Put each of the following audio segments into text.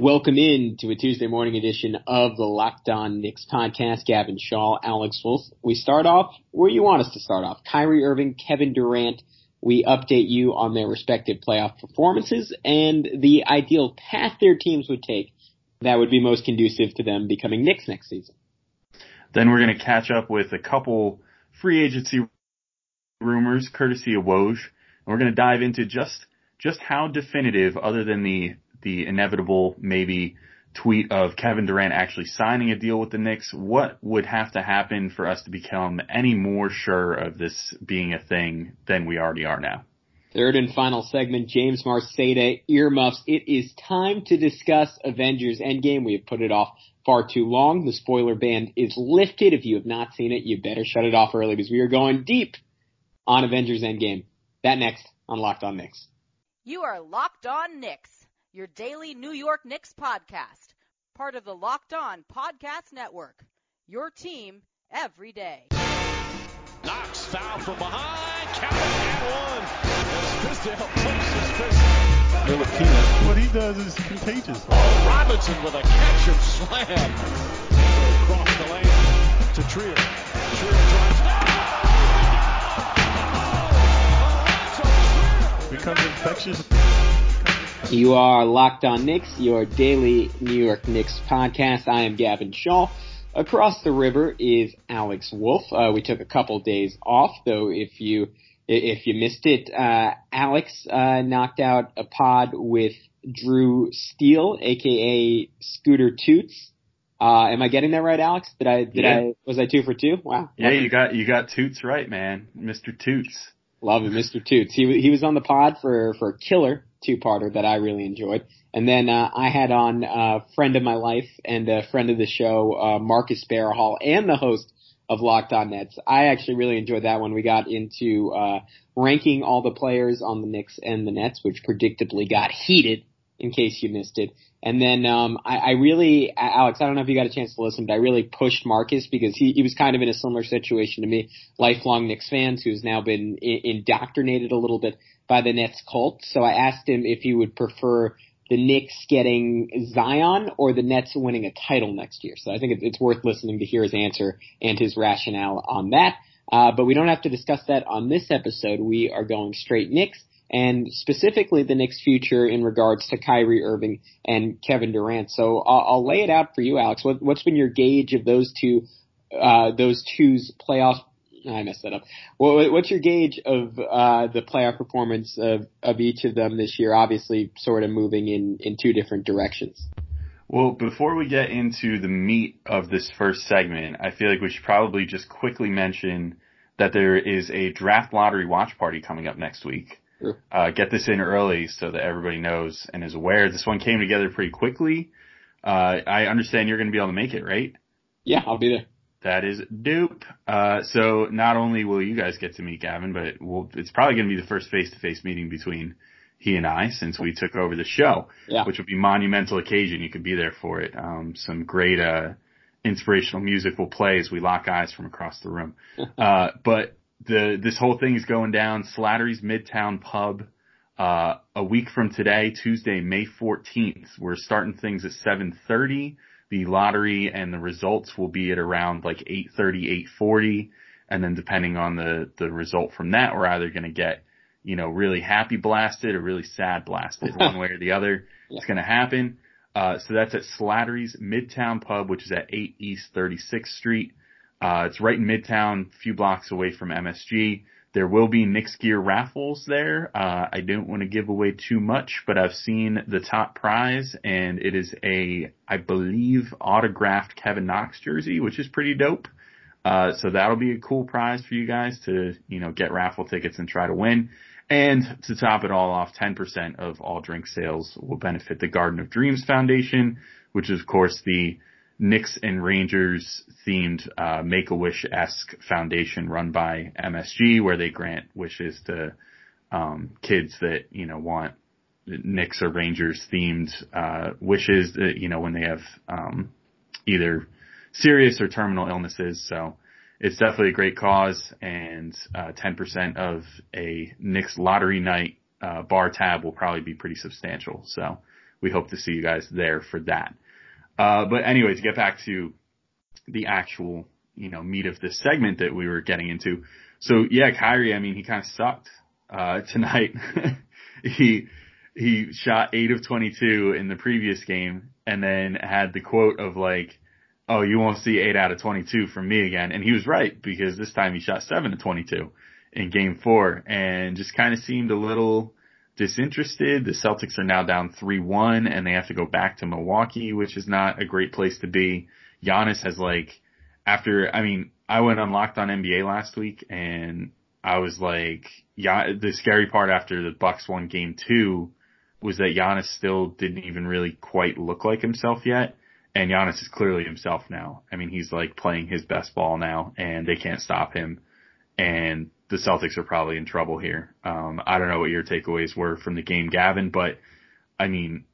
Welcome in to a Tuesday morning edition of the Locked On Knicks podcast. Gavin Shaw, Alex Wolf. We start off where you want us to start off. Kyrie Irving, Kevin Durant. We update you on their respective playoff performances and the ideal path their teams would take that would be most conducive to them becoming Knicks next season. Then we're going to catch up with a couple free agency rumors courtesy of Woj. And we're going to dive into just just how definitive, other than the the inevitable maybe tweet of Kevin Durant actually signing a deal with the Knicks, what would have to happen for us to become any more sure of this being a thing than we already are now? Third and final segment, James Marceda, earmuffs. It is time to discuss Avengers Endgame. We have put it off far too long. The spoiler ban is lifted. If you have not seen it, you better shut it off early because we are going deep on Avengers Endgame. That next on Locked On Knicks. You are Locked On Knicks your daily New York Knicks podcast, part of the Locked On Podcast Network. Your team every day. Knox foul from behind. Count and one. As Fizdale pumps his fist. Ntilikina, what he does is contagious. Oh, Robinson with a catch and slam. Across the lane to Trier. Trier drives. Oh, oh, Becomes infectious. You are Locked On Knicks, your daily New York Knicks podcast. I am Gavin Shaw. Across the river is Alex Wolf. Uh, we took a couple days off, though. If you if you missed it, uh, Alex uh, knocked out a pod with Drew Steele, aka Scooter Toots. Uh, am I getting that right, Alex? Did I did Yeah. I was I two for two? Wow. Yeah, you got you got Toots right, man, Mr. Toots. Love it, Mr. Toots. He he was on the pod for for a killer two parter that I really enjoyed, and then uh, I had on a friend of my life and a friend of the show, uh, Marcus Barahall, and the host of Locked On Nets. I actually really enjoyed that one. we got into uh, ranking all the players on the Knicks and the Nets, which predictably got heated. In case you missed it, and then um, I, I really, Alex, I don't know if you got a chance to listen, but I really pushed Marcus because he, he was kind of in a similar situation to me, lifelong Knicks fans who's now been indoctrinated a little bit by the Nets cult. So I asked him if he would prefer the Knicks getting Zion or the Nets winning a title next year. So I think it's worth listening to hear his answer and his rationale on that. Uh, but we don't have to discuss that on this episode. We are going straight Knicks and specifically the Knicks' future in regards to Kyrie Irving and Kevin Durant. So I'll, I'll lay it out for you, Alex. What, what's been your gauge of those two, uh, those two's playoff? I messed that up. What, what's your gauge of uh, the playoff performance of, of each of them this year? Obviously, sort of moving in in two different directions. Well, before we get into the meat of this first segment, I feel like we should probably just quickly mention that there is a draft lottery watch party coming up next week. Sure. Uh, get this in early so that everybody knows and is aware. This one came together pretty quickly. Uh, I understand you're going to be able to make it, right? Yeah, I'll be there. That is dope. Uh, so not only will you guys get to meet Gavin, but we'll, it's probably going to be the first face-to-face meeting between he and I since we took over the show, Yeah. which will be monumental occasion. You could be there for it. Um, some great, uh, inspirational music will play as we lock eyes from across the room. uh, but the, this whole thing is going down Slattery's Midtown Pub, uh, a week from today, Tuesday, May 14th. We're starting things at 730 the lottery and the results will be at around like 830, 840. And then depending on the, the result from that, we're either going to get, you know, really happy blasted or really sad blasted one way or the other. It's going to happen. Uh, so that's at Slattery's Midtown Pub, which is at 8 East 36th Street. Uh, it's right in Midtown, a few blocks away from MSG. There will be Knicks gear raffles there. Uh, I don't want to give away too much, but I've seen the top prize and it is a, I believe, autographed Kevin Knox jersey, which is pretty dope. Uh, so that'll be a cool prize for you guys to, you know, get raffle tickets and try to win. And to top it all off, 10% of all drink sales will benefit the Garden of Dreams Foundation, which is of course the Knicks and Rangers themed uh, Make a Wish esque foundation run by MSG, where they grant wishes to um, kids that you know want Knicks or Rangers themed uh, wishes. That, you know when they have um, either serious or terminal illnesses. So it's definitely a great cause, and uh, 10% of a Knicks lottery night uh, bar tab will probably be pretty substantial. So we hope to see you guys there for that. Uh, but anyway, to get back to the actual, you know, meat of this segment that we were getting into. So yeah, Kyrie, I mean, he kind of sucked, uh, tonight. he, he shot eight of 22 in the previous game and then had the quote of like, oh, you won't see eight out of 22 from me again. And he was right because this time he shot seven to 22 in game four and just kind of seemed a little disinterested. The Celtics are now down 3-1 and they have to go back to Milwaukee, which is not a great place to be. Giannis has like, after, I mean, I went on Locked on NBA last week and I was like, yeah, the scary part after the Bucks won game two was that Giannis still didn't even really quite look like himself yet. And Giannis is clearly himself now. I mean, he's like playing his best ball now and they can't stop him. And the Celtics are probably in trouble here. Um, I don't know what your takeaways were from the game, Gavin, but I mean,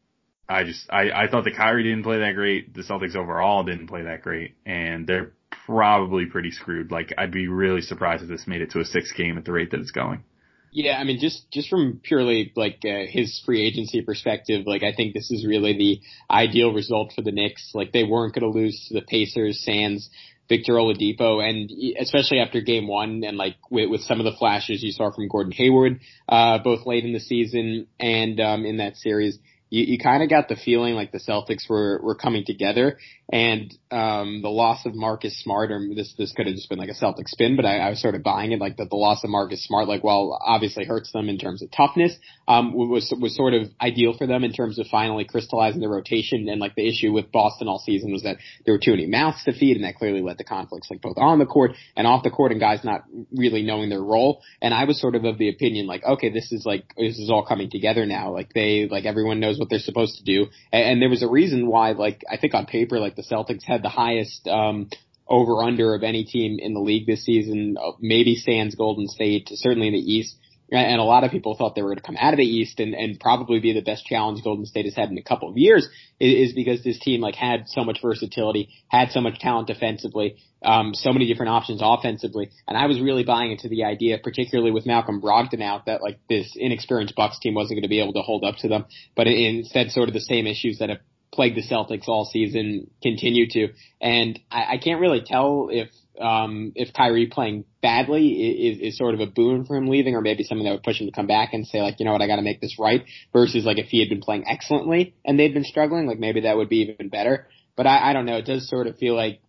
I just, I, I thought the Kyrie didn't play that great. The Celtics overall didn't play that great and they're probably pretty screwed. Like I'd be really surprised if this made it to a six game at the rate that it's going. Yeah, I mean, just just from purely like uh, his free agency perspective, like I think this is really the ideal result for the Knicks. Like they weren't going to lose to the Pacers, Sands, Victor Oladipo, and especially after Game One, and like with, with some of the flashes you saw from Gordon Hayward, uh, both late in the season and um, in that series you, you kind of got the feeling like the Celtics were were coming together, and um, the loss of Marcus Smart, or this this could have just been like a Celtic spin, but I, I was sort of buying it, like that the loss of Marcus Smart, like while obviously hurts them in terms of toughness, um, was was sort of ideal for them in terms of finally crystallizing the rotation. And like the issue with Boston all season was that there were too many mouths to feed, and that clearly led to conflicts like both on the court and off the court, and guys not really knowing their role. And I was sort of of the opinion like, okay, this is like this is all coming together now. Like they like everyone knows what they're supposed to do, and, and there was a reason why, like I think on paper, like the Celtics had the highest um, over under of any team in the league this season. Uh, maybe Sans Golden State, certainly in the East. And a lot of people thought they were going to come out of the East and, and probably be the best challenge Golden State has had in a couple of years is, is because this team like had so much versatility, had so much talent defensively, um, so many different options offensively. And I was really buying into the idea, particularly with Malcolm Brogdon out, that like this inexperienced Bucks team wasn't going to be able to hold up to them, but instead sort of the same issues that have plagued the Celtics all season continue to. And I, I can't really tell if um, if Kyrie playing badly is, is sort of a boon for him leaving, or maybe something that would push him to come back and say like, you know what, I got to make this right. Versus like if he had been playing excellently and they'd been struggling, like maybe that would be even better. But I, I don't know. It does sort of feel like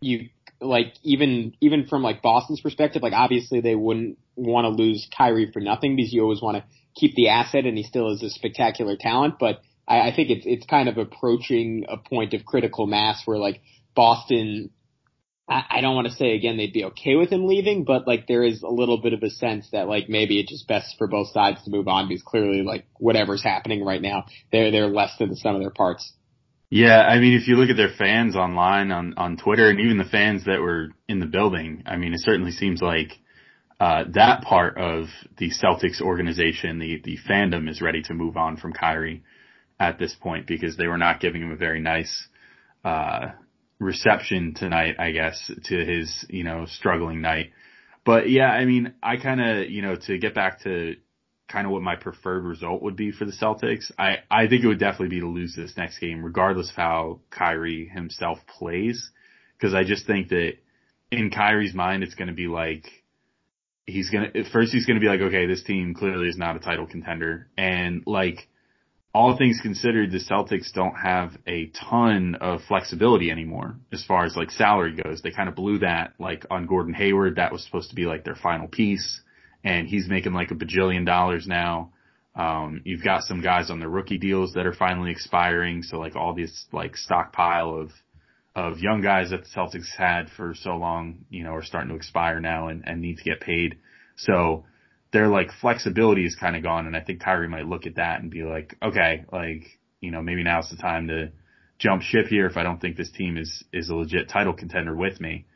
you like even even from like Boston's perspective, like obviously they wouldn't want to lose Kyrie for nothing because you always want to keep the asset and he still is a spectacular talent, but I, I think it's it's kind of approaching a point of critical mass where like Boston I, don't want to say again they'd be okay with him leaving, but like there is a little bit of a sense that like maybe it's just best for both sides to move on because clearly like whatever's happening right now, they're they're less than the sum of their parts. Yeah, I mean, if you look at their fans online on on Twitter and even the fans that were in the building, I mean, it certainly seems like uh, that part of the Celtics organization, the the fandom, is ready to move on from Kyrie at this point because they were not giving him a very nice uh, reception tonight, I guess, to his, you know, struggling night. But yeah, I mean, I kind of, you know, to get back to kind of what my preferred result would be for the Celtics, I, I think it would definitely be to lose this next game, regardless of how Kyrie himself plays. Cause I just think that in Kyrie's mind, it's going to be like, he's to, at first he's to be like, okay, this team clearly is not a title contender. And like, all things considered, the Celtics don't have a ton of flexibility anymore as far as like salary goes. They kind of blew that like on Gordon Hayward. That was supposed to be like their final piece and he's making like a bajillion dollars now. Um, you've got some guys on their rookie deals that are finally expiring. So like all this like stockpile of, of young guys that the Celtics had for so long, you know, are starting to expire now and, and need to get paid. So, their like flexibility is kind of gone. And I think Kyrie might look at that and be like, okay, like, you know, maybe now's the time to jump ship here if I don't think this team is, is a legit title contender with me.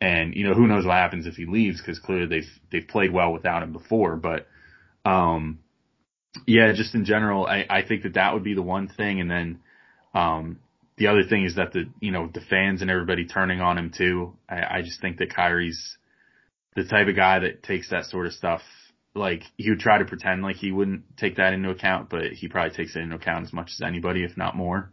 And, you know, who knows what happens if he leaves because clearly they've, they've played well without him before. But, um, yeah, just in general, I, I think that that would be the one thing. And then, um, the other thing is that the, you know, the fans and everybody turning on him too. I, I just think that Kyrie's the type of guy that takes that sort of stuff like he would try to pretend like he wouldn't take that into account, but he probably takes it into account as much as anybody, if not more.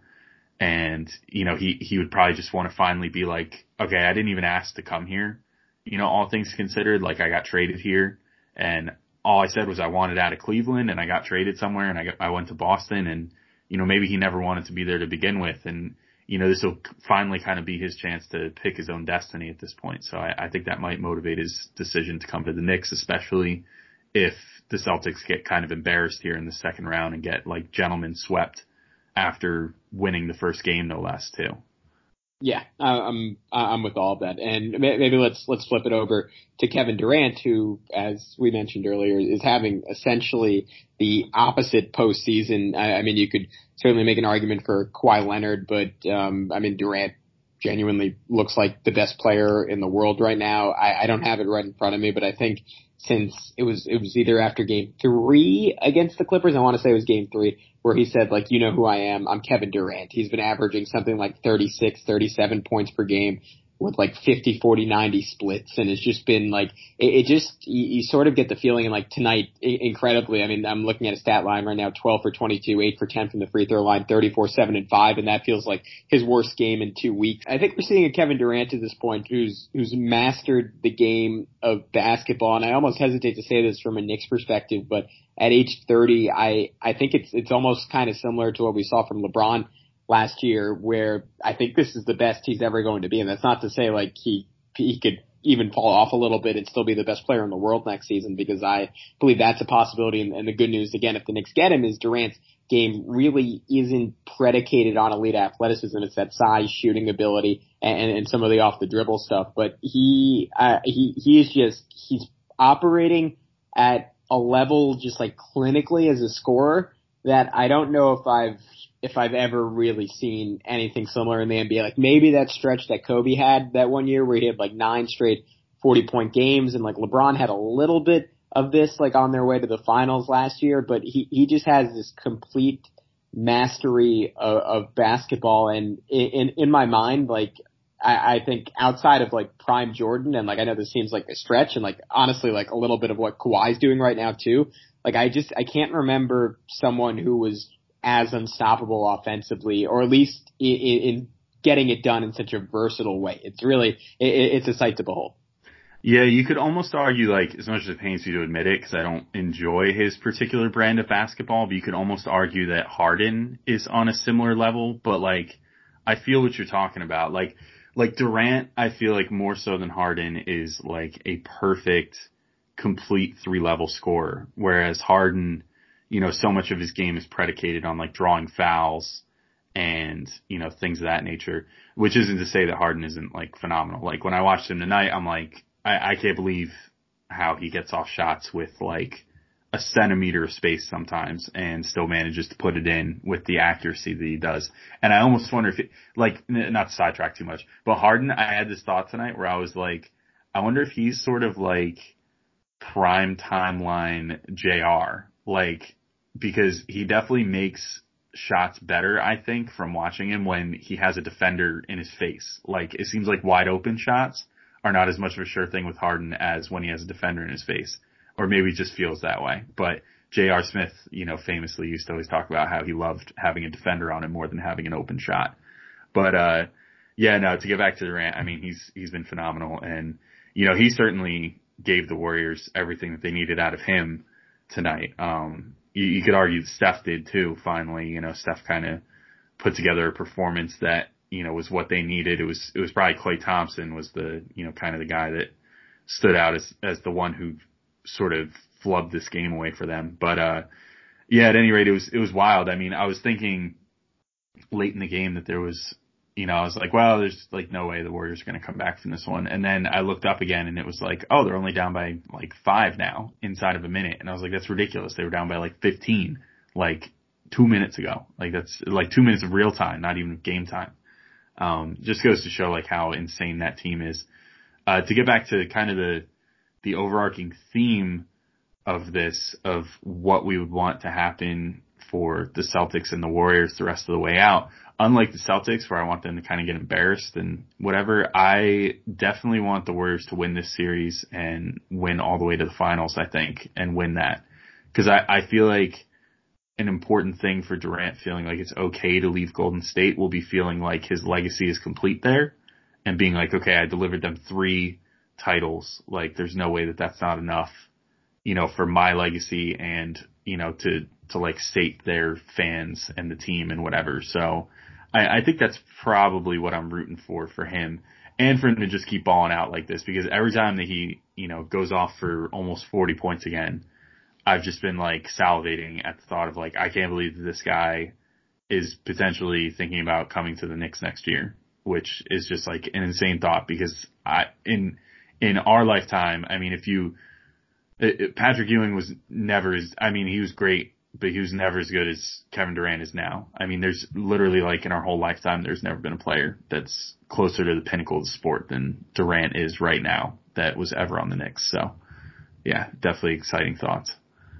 And, you know, he, he would probably just want to finally be like, okay, I didn't even ask to come here. You know, all things considered, like I got traded here and all I said was I wanted out of Cleveland and I got traded somewhere and I got, I went to Boston and, you know, maybe he never wanted to be there to begin with. And, you know, this will finally kind of be his chance to pick his own destiny at this point. So I, I think that might motivate his decision to come to the Knicks, especially if the Celtics get kind of embarrassed here in the second round and get like gentlemen swept after winning the first game, no less, too. Yeah, I'm I'm with all of that, and maybe let's let's flip it over to Kevin Durant, who, as we mentioned earlier, is having essentially the opposite postseason. I, I mean, you could certainly make an argument for Kawhi Leonard, but um, I mean Durant genuinely looks like the best player in the world right now. I, I don't have it right in front of me, but I think since it was it was either after game three against the Clippers, I want to say it was game three, where he said like, you know who I am, I'm Kevin Durant. He's been averaging something like 36, 37 points per game with like 50, 40, 90 splits. And it's just been like, it, it just, you, you, sort of get the feeling and like tonight, incredibly, I mean, I'm looking at a stat line right now, 12 for 22, 8 for 10 from the free throw line, 34, 7 and 5. And that feels like his worst game in two weeks. I think we're seeing a Kevin Durant at this point who's, who's mastered the game of basketball. And I almost hesitate to say this from a Knicks perspective, but at age 30, I, I think it's, it's almost kind of similar to what we saw from LeBron last year where I think this is the best he's ever going to be. And that's not to say like he, he could even fall off a little bit and still be the best player in the world next season because I believe that's a possibility. And, and the good news again, if the Knicks get him is Durant's game really isn't predicated on elite athleticism. It's that size, shooting ability, and, and some of the off the dribble stuff. But he, uh, he, he is just, he's operating at a level just like clinically as a scorer that I don't know if I've if I've ever really seen anything similar in the NBA. Like maybe that stretch that Kobe had that one year where he had like nine straight 40 point games and like LeBron had a little bit of this like on their way to the finals last year, but he, he just has this complete mastery of, of basketball. And in, in my mind, like I, I think outside of like prime Jordan and like I know this seems like a stretch and like honestly like a little bit of what Kawhi's doing right now too. Like I just I can't remember someone who was as unstoppable offensively, or at least in, in getting it done in such a versatile way. It's really it, it's a sight to behold. Yeah, you could almost argue like as much as it pains me to admit it, because I don't enjoy his particular brand of basketball, but you could almost argue that Harden is on a similar level. But like, I feel what you're talking about. Like, like Durant, I feel like more so than Harden is like a perfect, complete three level scorer, whereas Harden you know, so much of his game is predicated on like drawing fouls and, you know, things of that nature, which isn't to say that Harden isn't like phenomenal. Like when I watched him tonight, I'm like, I, I can't believe how he gets off shots with like a centimeter of space sometimes and still manages to put it in with the accuracy that he does. And I almost wonder if it, like, not to sidetrack too much, but Harden, I had this thought tonight where I was like, I wonder if he's sort of like prime timeline JR. Like, because he definitely makes shots better, I think, from watching him when he has a defender in his face. Like, it seems like wide open shots are not as much of a sure thing with Harden as when he has a defender in his face. Or maybe just feels that way. But J.R. Smith, you know, famously used to always talk about how he loved having a defender on him more than having an open shot. But, uh, yeah, no, to get back to Durant, I mean, he's, he's been phenomenal. And, you know, he certainly gave the Warriors everything that they needed out of him tonight. Um, you, you could argue Steph did too. Finally, you know, Steph kind of put together a performance that you know was what they needed. It was it was probably Klay Thompson was the you know kind of the guy that stood out as as the one who sort of flubbed this game away for them. But uh yeah, at any rate, it was it was wild. I mean, I was thinking late in the game that there was you know, I was like, well, there's like no way the Warriors are going to come back from this one. And then I looked up again and it was like, oh, they're only down by like five now inside of a minute. And I was like, that's ridiculous. They were down by like 15, like two minutes ago. Like that's like two minutes of real time, not even game time. Um, just goes to show like how insane that team is. Uh, to get back to kind of the, the overarching theme of this, of what we would want to happen for the Celtics and the Warriors the rest of the way out. Unlike the Celtics where I want them to kind of get embarrassed and whatever, I definitely want the Warriors to win this series and win all the way to the finals, I think, and win that. Cause I, I feel like an important thing for Durant feeling like it's okay to leave Golden State will be feeling like his legacy is complete there and being like, okay, I delivered them three titles. Like there's no way that that's not enough, you know, for my legacy and, you know, to, to like sate their fans and the team and whatever. So I, I think that's probably what I'm rooting for for him and for him to just keep balling out like this because every time that he, you know, goes off for almost 40 points again, I've just been like salivating at the thought of like, I can't believe that this guy is potentially thinking about coming to the Knicks next year, which is just like an insane thought because I, in, in our lifetime, I mean, if you, Patrick Ewing was never as, I mean, he was great, but he was never as good as Kevin Durant is now. I mean, there's literally like in our whole lifetime, there's never been a player that's closer to the pinnacle of the sport than Durant is right now that was ever on the Knicks. So yeah, definitely exciting thoughts.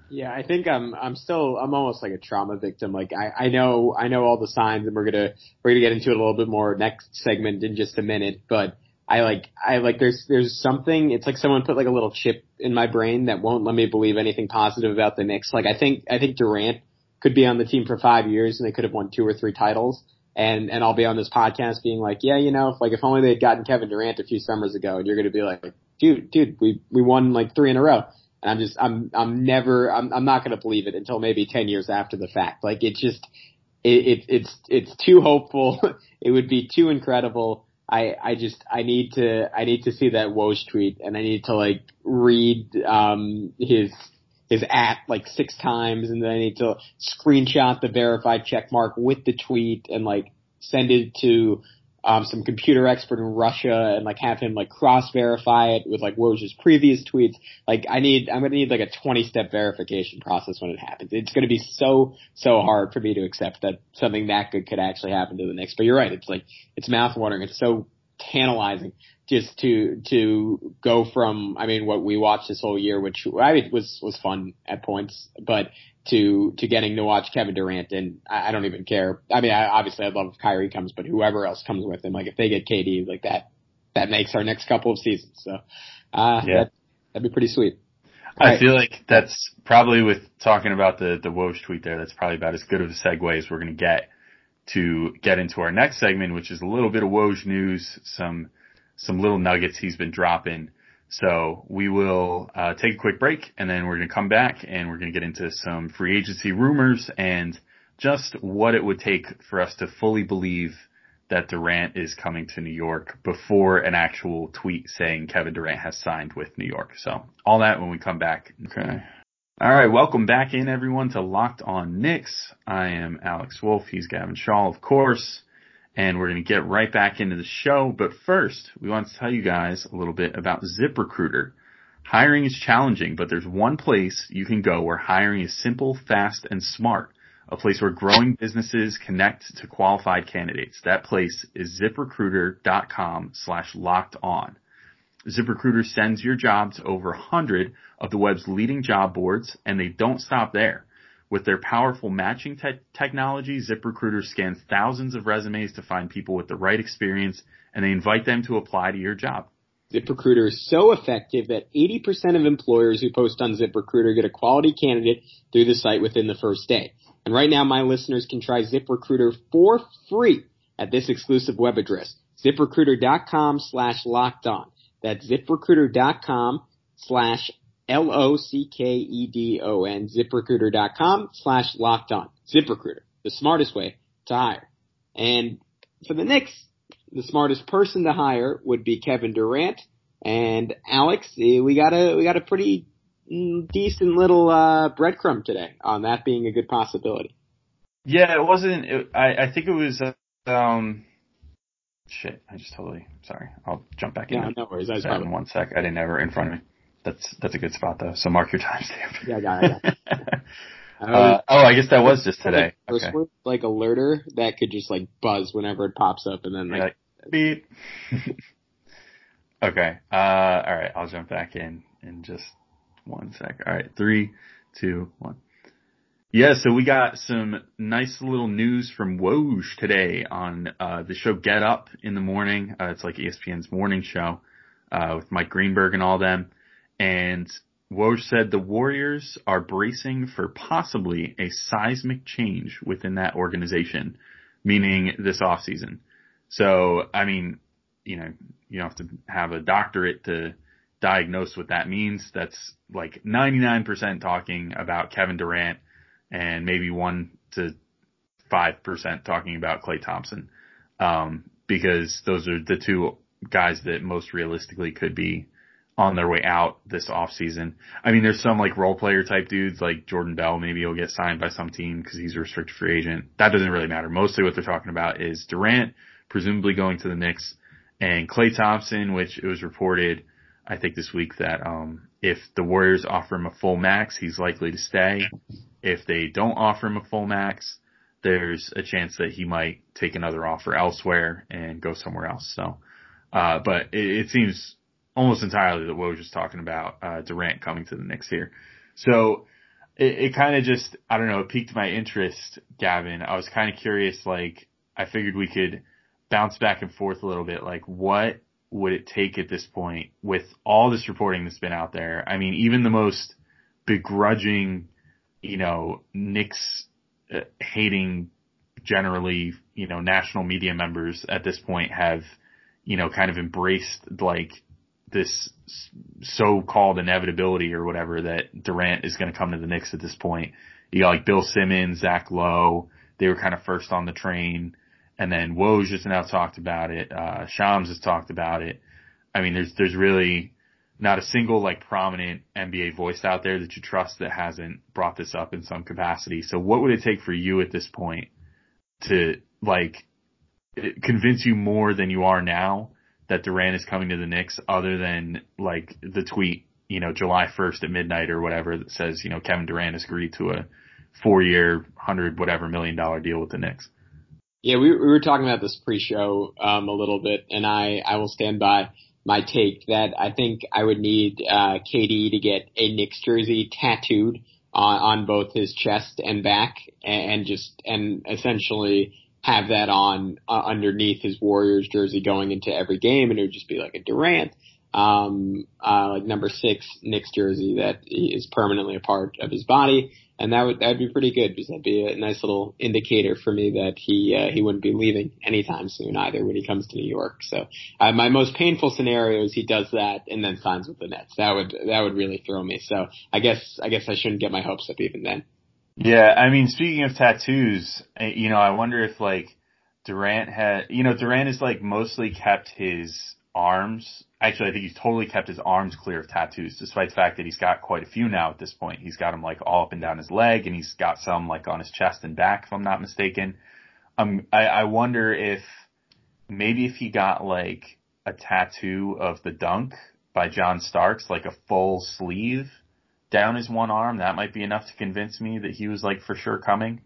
Yeah, I think I'm I'm still I'm almost like a trauma victim. Like I I know I know all the signs and we're gonna we're gonna get into it a little bit more next segment in just a minute, but I like I like there's there's something it's like someone put like a little chip in my brain that won't let me believe anything positive about the Knicks. Like I think I think Durant could be on the team for five years and they could have won two or three titles. And and I'll be on this podcast being like, yeah, you know, if like if only they had gotten Kevin Durant a few summers ago, and you're gonna be like, dude, dude, we we won like three in a row. And I'm just I'm I'm never I'm I'm not gonna believe it until maybe ten years after the fact. Like it just it, it it's it's too hopeful. it would be too incredible I I just I need to I need to see that Woj tweet and I need to like read um his his at like six times and then I need to screenshot the verified check mark with the tweet and like send it to um some computer expert in Russia and like have him like cross verify it with like Woj's previous tweets. Like I need I'm gonna need like a twenty step verification process when it happens. It's gonna be so so hard for me to accept that something that good could actually happen to the Knicks. But you're right, it's like it's mouthwatering. It's so tantalizing just to to go from I mean what we watched this whole year, which I mean was was fun at points, but to to getting to watch Kevin Durant and I, I don't even care. I mean, I, obviously I'd love if Kyrie comes, but whoever else comes with him, like if they get KD, like that that makes our next couple of seasons. So uh, yeah, that, that'd be pretty sweet. All I right. feel like that's probably with talking about the the Woj tweet there. That's probably about as good of a segue as we're going to get to get into our next segment, which is a little bit of Woj news, some some little nuggets he's been dropping. So we will uh, take a quick break, and then we're going to come back, and we're going to get into some free agency rumors and just what it would take for us to fully believe that Durant is coming to New York before an actual tweet saying Kevin Durant has signed with New York. So all that when we come back. Okay. All right, welcome back in everyone to Locked On Knicks. I am Alex Wolf. He's Gavin Shaw, of course, and we're going to get right back into the show. But first, we want to tell you guys a little bit about ZipRecruiter. Hiring is challenging, but there's one place you can go where hiring is simple, fast, and smart. A place where growing businesses connect to qualified candidates. That place is ziprecruiter.com slash locked on. ZipRecruiter sends your job to over 100 of the web's leading job boards, and they don't stop there. With their powerful matching te- technology, ZipRecruiter scans thousands of resumes to find people with the right experience, and they invite them to apply to your job. ZipRecruiter is so effective that 80% of employers who post on ZipRecruiter get a quality candidate through the site within the first day. And right now, my listeners can try ZipRecruiter for free at this exclusive web address, ziprecruiter.com slash locked on. That's ziprecruiter.com slash L-O-C-K-E-D-O-N, ziprecruiter.com slash locked on. ZipRecruiter, the smartest way to hire. And for the Knicks, the smartest person to hire would be Kevin Durant. And Alex, we got a, we got a pretty mm, decent little, uh, breadcrumb today on that being a good possibility. Yeah, it wasn't, it, I, I think it was, um, Shit, I just totally sorry. I'll jump back in. Yeah, no worries. I was in one sec. I didn't have her in front of me. That's that's a good spot though. So mark your timestamp. Yeah, I got it. I got it. uh, oh, I guess that was just today. Like, okay. like alerter that could just like buzz whenever it pops up, and then like, like beep. okay. Uh, all right. I'll jump back in in just one sec. All right. Three, two, one. Yeah, so we got some nice little news from Woj today on uh, the show Get Up in the morning. Uh, it's like ESPN's morning show uh, with Mike Greenberg and all them. And Woj said the Warriors are bracing for possibly a seismic change within that organization, meaning this offseason. So, I mean, you know, you don't have to have a doctorate to diagnose what that means. That's like 99% talking about Kevin Durant and maybe one to five percent talking about Klay Thompson, um, because those are the two guys that most realistically could be on their way out this off season. I mean, there's some like role player type dudes like Jordan Bell. Maybe he'll get signed by some team because he's a restricted free agent. That doesn't really matter. Mostly what they're talking about is Durant presumably going to the Knicks and Klay Thompson, which it was reported, I think this week that, um, if the Warriors offer him a full max, he's likely to stay. If they don't offer him a full max, there's a chance that he might take another offer elsewhere and go somewhere else. So, uh, but it, it seems almost entirely that Woj was just talking about, uh, Durant coming to the Knicks here. So it, it kind of just, I don't know, it piqued my interest, Gavin. I was kind of curious, like, I figured we could bounce back and forth a little bit. Like, what would it take at this point with all this reporting that's been out there? I mean, even the most begrudging you know, Knicks uh, hating generally, you know, national media members at this point have, you know, kind of embraced like this so-called inevitability or whatever that Durant is going to come to the Knicks at this point. You got like Bill Simmons, Zach Lowe, they were kind of first on the train. And then Woj just now talked about it. Uh, Shams has talked about it. I mean, there's, there's really, not a single like prominent NBA voice out there that you trust that hasn't brought this up in some capacity. So what would it take for you at this point to like convince you more than you are now that Durant is coming to the Knicks other than like the tweet, you know, July 1st at midnight or whatever that says, you know, Kevin Durant has agreed to a four year, hundred whatever million dollar deal with the Knicks. Yeah, we, we were talking about this pre-show um, a little bit, and I I will stand by my take that I think I would need uh, KD to get a Knicks jersey tattooed on, on both his chest and back, and, just and essentially have that on uh, underneath his Warriors jersey going into every game, and it would just be like a Durant, um, uh, like number six Knicks jersey that is permanently a part of his body and that would that'd be pretty good because that'd be a nice little indicator for me that he uh, he wouldn't be leaving anytime soon either when he comes to New York. So uh, my most painful scenario is he does that and then signs with the Nets. That would that would really throw me. So I guess I guess I shouldn't get my hopes up even then. Yeah, I mean, speaking of tattoos, you know, I wonder if like Durant had, you know, Durant has like mostly kept his arms. Actually, I think he's totally kept his arms clear of tattoos, despite the fact that he's got quite a few now at this point. He's got them like all up and down his leg, and he's got some like on his chest and back, if I'm not mistaken. Um, I, I wonder if maybe if he got like a tattoo of the dunk by John Starks, like a full sleeve down his one arm, that might be enough to convince me that he was like for sure coming.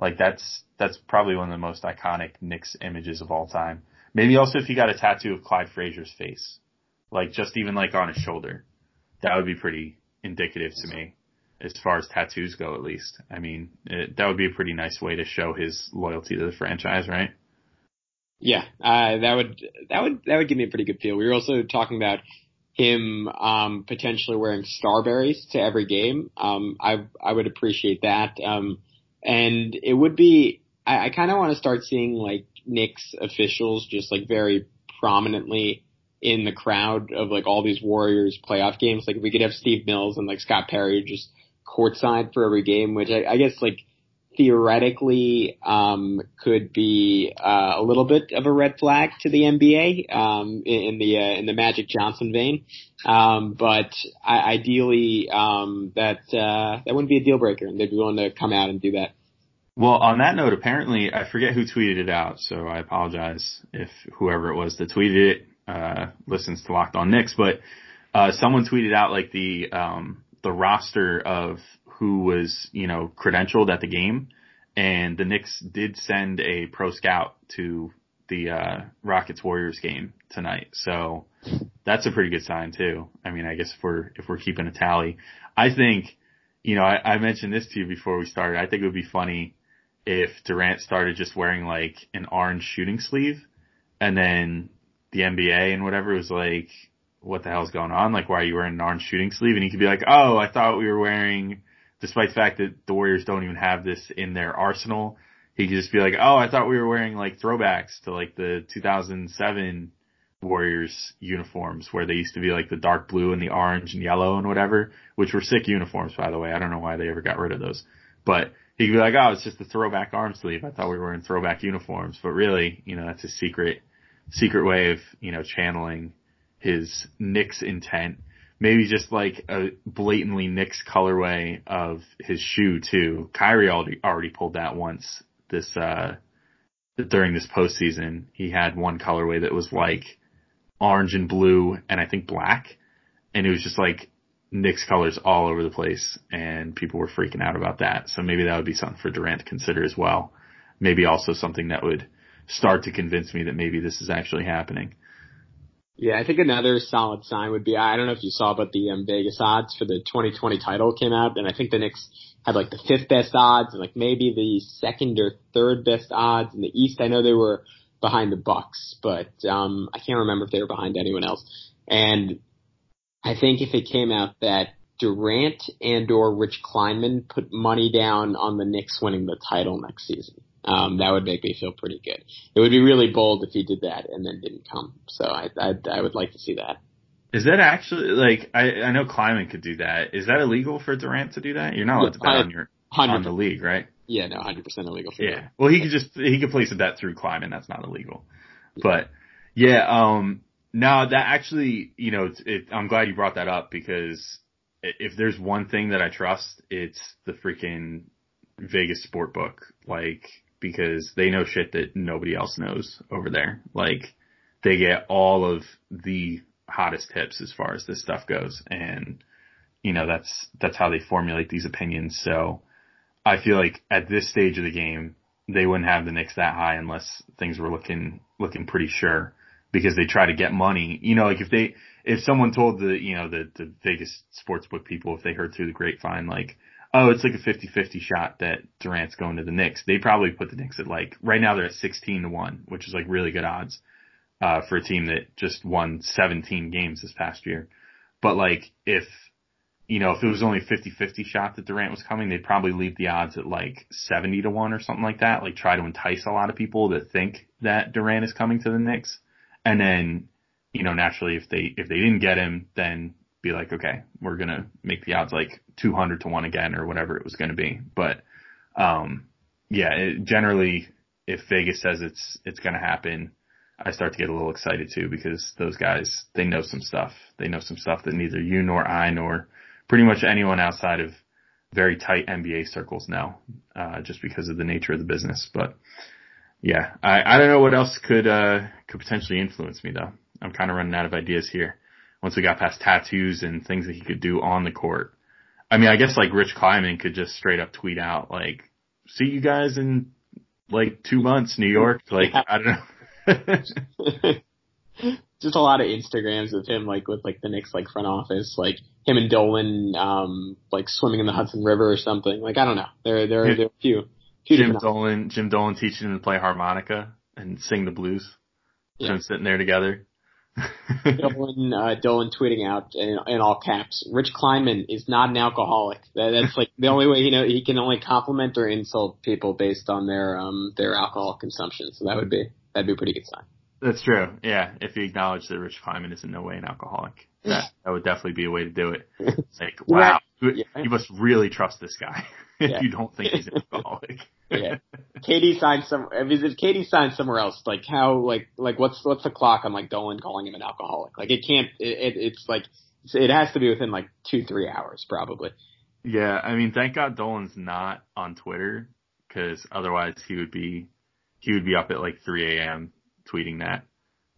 Like that's that's probably one of the most iconic Knicks images of all time. Maybe also if he got a tattoo of Clyde Frazier's face, like just even like on his shoulder, that would be pretty indicative to me, as far as tattoos go, at least. I mean, it, that would be a pretty nice way to show his loyalty to the franchise, right? Yeah, uh, that would that would that would give me a pretty good feel. We were also talking about him um, potentially wearing Starburys to every game. Um, I I would appreciate that. Um, and it would be I, I kind of want to start seeing like Knicks officials just like very prominently in the crowd of like all these Warriors playoff games. Like if we could have Steve Mills and like Scott Perry just courtside for every game, which I, I guess like theoretically um, could be uh, a little bit of a red flag to the NBA um, in, the uh, in the Magic Johnson vein, um, but I, ideally um, that uh, that wouldn't be a deal breaker, and they'd be willing to come out and do that. Well, on that note, apparently, I forget who tweeted it out, so I apologize if whoever it was that tweeted it uh, listens to Locked On Knicks, but uh, someone tweeted out like the um, the roster of who was you know credentialed at the game, and the Knicks did send a pro scout to the uh, Rockets Warriors game tonight, so that's a pretty good sign too. I mean, I guess if we're if we're keeping a tally, I think you know, I, I mentioned this to you before we started. I think it would be funny if Durant started just wearing like an orange shooting sleeve and then the NBA and whatever was like, what the hell's going on? Like, why are you wearing an orange shooting sleeve? And he could be like, oh, I thought we were wearing, despite the fact that the Warriors don't even have this in their arsenal, he could just be like, oh, I thought we were wearing like throwbacks to like the 2007 Warriors uniforms where they used to be like the dark blue and the orange and yellow and whatever, which were sick uniforms, by the way. I don't know why they ever got rid of those, but he could be like, oh, it's just a throwback arm sleeve. I thought we were wearing throwback uniforms, but really, you know, that's a secret, secret way of, you know, channeling his Knicks intent. Maybe just like a blatantly Knicks colorway of his shoe too. Kyrie already, already pulled that once this, uh, during this postseason. He had one colorway that was like orange and blue and I think black. And it was just like Knicks colors all over the place and people were freaking out about that. So maybe that would be something for Durant to consider as well. Maybe also something that would start to convince me that maybe this is actually happening. Yeah, I think another solid sign would be I don't know if you saw, but the um, Vegas odds for the 2020 title came out, and I think the Knicks had like the fifth best odds and like maybe the second or third best odds in the East. I know they were behind the Bucks, but um, I can't remember if they were behind anyone else. And I think if it came out that Durant and or Rich Kleiman put money down on the Knicks winning the title next season. Um, that would make me feel pretty good. It would be really bold if he did that and then didn't come. So I, I, I would like to see that. Is that actually like I, I know Kleiman could do that. Is that illegal for Durant to do that? You're not allowed to bet on your 100%. on the league, right? Yeah, no, hundred percent illegal. For yeah, that. well, he could just he could place a bet through Kleiman. That's not illegal. Yeah. But yeah, um, no, that actually, you know, it, it, I'm glad you brought that up because if there's one thing that I trust, it's the freaking Vegas sport book. Like because they know shit that nobody else knows over there. Like they get all of the hottest tips as far as this stuff goes and you know that's that's how they formulate these opinions. So I feel like at this stage of the game they wouldn't have the Knicks that high unless things were looking looking pretty sure because they try to get money. You know, like if they if someone told the you know the the Vegas sportsbook people if they heard through the grapevine like oh, it's like a 50-50 shot that Durant's going to the Knicks. They probably put the Knicks at like, right now they're at 16 to 1, which is like really good odds, uh, for a team that just won 17 games this past year. But like, if, you know, if it was only a 50-50 shot that Durant was coming, they'd probably leave the odds at like 70 to 1 or something like that. Like try to entice a lot of people to think that Durant is coming to the Knicks. And then, you know, naturally if they, if they didn't get him, then be like, okay, we're gonna make the odds like 200 to one again or whatever it was gonna be. But, um, yeah, it, generally, if Vegas says it's it's gonna happen, I start to get a little excited too because those guys they know some stuff. They know some stuff that neither you nor I nor pretty much anyone outside of very tight NBA circles know, uh, just because of the nature of the business. But yeah, I, I don't know what else could uh, could potentially influence me though. I'm kind of running out of ideas here once we got past tattoos and things that he could do on the court. I mean, I guess like Rich Kleiman could just straight up tweet out like, "See you guys in like two months, New York." Like I don't know. just a lot of Instagrams of him like with like the Knicks like front office, like him and Dolan um like swimming in the Hudson River or something. Like I don't know. There there there are a few. few Jim Dolan Jim Dolan teaching him to play harmonica and sing the blues. Yeah. Them sitting there together. Dolan, uh, Dolan tweeting out in, in, all caps, Rich Kleiman is not an alcoholic. That, that's like the only way he know he can only compliment or insult people based on their um their alcohol consumption. So that would be that'd be a pretty good sign. That's true. Yeah, if you acknowledge that Rich Kleiman is in no way an alcoholic, that that would definitely be a way to do it. It's like, wow, yeah. you must really trust this guy if yeah. you don't think he's an alcoholic. Yeah. KD signed some. If KD signed somewhere else, like how, like, like what's what's the clock on like Dolan calling him an alcoholic? Like it can't. It, it it's like it has to be within like two three hours probably. Yeah, I mean, thank God Dolan's not on Twitter because otherwise he would be he would be up at like 3 a.m. tweeting that